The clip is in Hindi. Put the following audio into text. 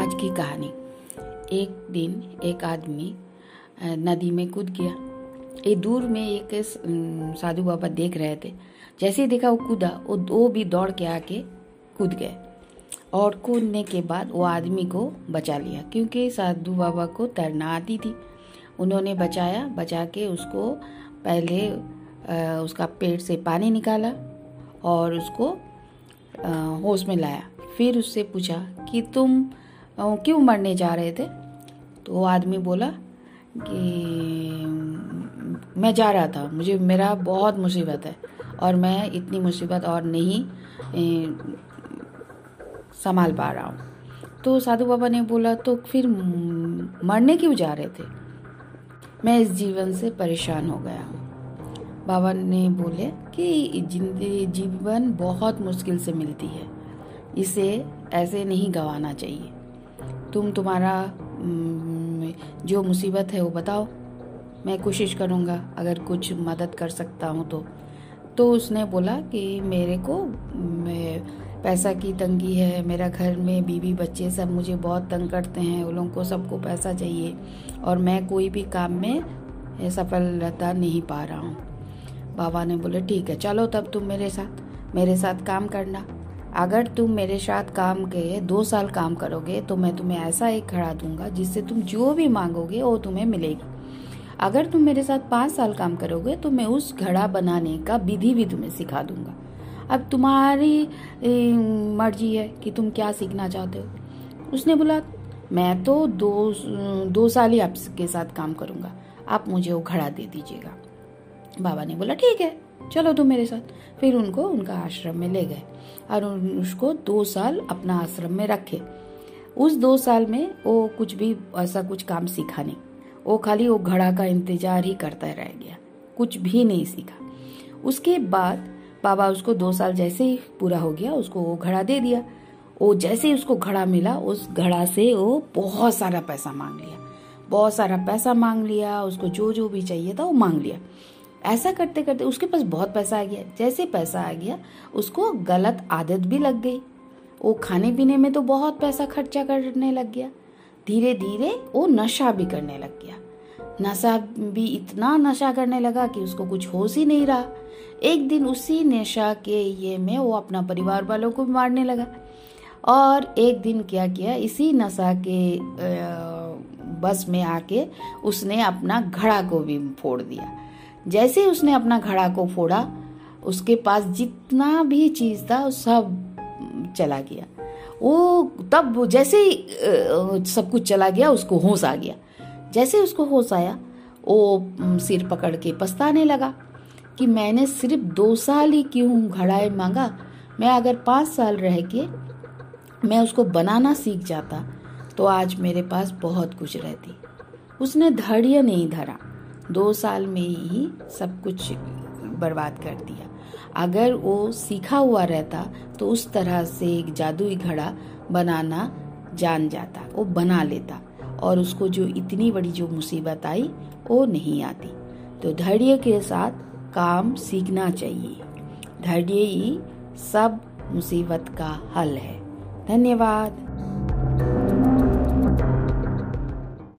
आज की कहानी। एक दिन एक आदमी नदी में कूद गया। ये दूर में एक साधु बाबा देख रहे थे। जैसे ही देखा वो कूदा, वो दो भी दौड़ के आके कूद गए। और कूदने के बाद वो आदमी को बचा लिया, क्योंकि साधु बाबा को तैरना आती थी। उन्होंने बचाया, बचा के उसको पहले उसका पेट से पानी निकाला और उसको होश में लाया। फिर उससे पूछा कि तुम क्यों मरने जा रहे थे? तो वो आदमी बोला कि, मैं जा रहा था, मुझे, मेरा बहुत मुसीबत है और मैं इतनी मुसीबत और नहीं संभाल पा रहा हूँ। तो साधु बाबा ने बोला तो फिर मरने क्यों जा रहे थे? मैं इस जीवन से परेशान हो गया हूँ। बाबा ने बोले कि, ज़िंदगी, जीवन बहुत मुश्किल से मिलती है। इसे ऐसे नहीं गंवाना चाहिए। तुम तुम्हारा जो मुसीबत है वो बताओ। मैं कोशिश करूँगा अगर कुछ मदद कर सकता हूँ तो। तो उसने बोला कि मेरे को पैसा की तंगी है, मेरा घर में बीवी बच्चे सब मुझे बहुत तंग करते हैं, उन लोगों को सबको पैसा चाहिए और मैं कोई भी काम में सफलता नहीं पा रहा हूँ। बाबा ने बोले, ठीक है, चलो तब तुम मेरे साथ मेरे साथ काम करना। अगर तुम मेरे साथ काम के दो साल काम करोगे तो मैं तुम्हें ऐसा एक खड़ा दूँगा जिससे तुम जो भी मांगोगे, वो तुम्हें मिलेगी। अगर तुम मेरे साथ पाँच साल काम करोगे तो मैं उस घड़ा बनाने का विधि भी तुम्हें सिखा दूँगा। अब तुम्हारी मर्ज़ी है कि तुम क्या सीखना चाहते हो। उसने बोला, मैं तो दो दो साल ही आपके साथ काम करूँगा। आप मुझे वो घड़ा दे दीजिएगा। बाबा ने बोला, ठीक है, चलो तुम मेरे साथ. फिर उनको उनका आश्रम में ले गए और उसको दो साल अपना आश्रम में रखे। उस दो साल में वो कुछ भी, ऐसा कुछ काम सीखा नहीं। वो खाली वो घड़ा का इंतज़ार ही करता रह गया, कुछ भी नहीं सीखा। उसके बाद बाबा उसको दो साल जैसे ही पूरा हो गया, उसको वो घड़ा दे दिया। वो जैसे ही उसको घड़ा मिला, उस घड़ा से वो बहुत सारा पैसा मांग लिया। बहुत सारा पैसा मांग लिया, उसको जो जो भी चाहिए था वो मांग लिया। ऐसा करते करते उसके पास बहुत पैसा आ गया। जैसे पैसा आ गया, उसको गलत आदत भी लग गई। वो खाने पीने में तो बहुत पैसा खर्चा करने लग गया। धीरे धीरे वो नशा भी करने लग गया। नशा भी इतना नशा करने लगा कि उसको कुछ होश ही नहीं रहा। एक दिन उसी नशा के ये में वो अपना परिवार वालों को भी मारने लगा और एक दिन क्या किया, इसी नशा के बस में आके उसने अपना घड़ा को भी फोड़ दिया। जैसे उसने अपना घड़ा को फोड़ा, उसके पास जितना भी चीज़ था, सब चला गया। वो तब जैसे ही सब कुछ चला गया, उसको होश आ गया। जैसे उसको होश आया, वो सिर पकड़ के पछताने लगा कि मैंने सिर्फ़ दो साल ही क्यों घड़ाए मांगा? मैं अगर पाँच साल रह के मैं उसको बनाना सीख जाता तो आज मेरे पास बहुत कुछ रहती। उसने धैर्य नहीं धरा। दो साल में ही सब कुछ बर्बाद कर दिया। अगर वो सीखा हुआ रहता तो उस तरह से एक जादुई घड़ा बनाना जान जाता, वो बना लेता, और उसको जो इतनी बड़ी जो मुसीबत आई, वो नहीं आती। तो धैर्य के साथ काम सीखना चाहिए। धैर्य ही सब मुसीबत का हल है। धन्यवाद।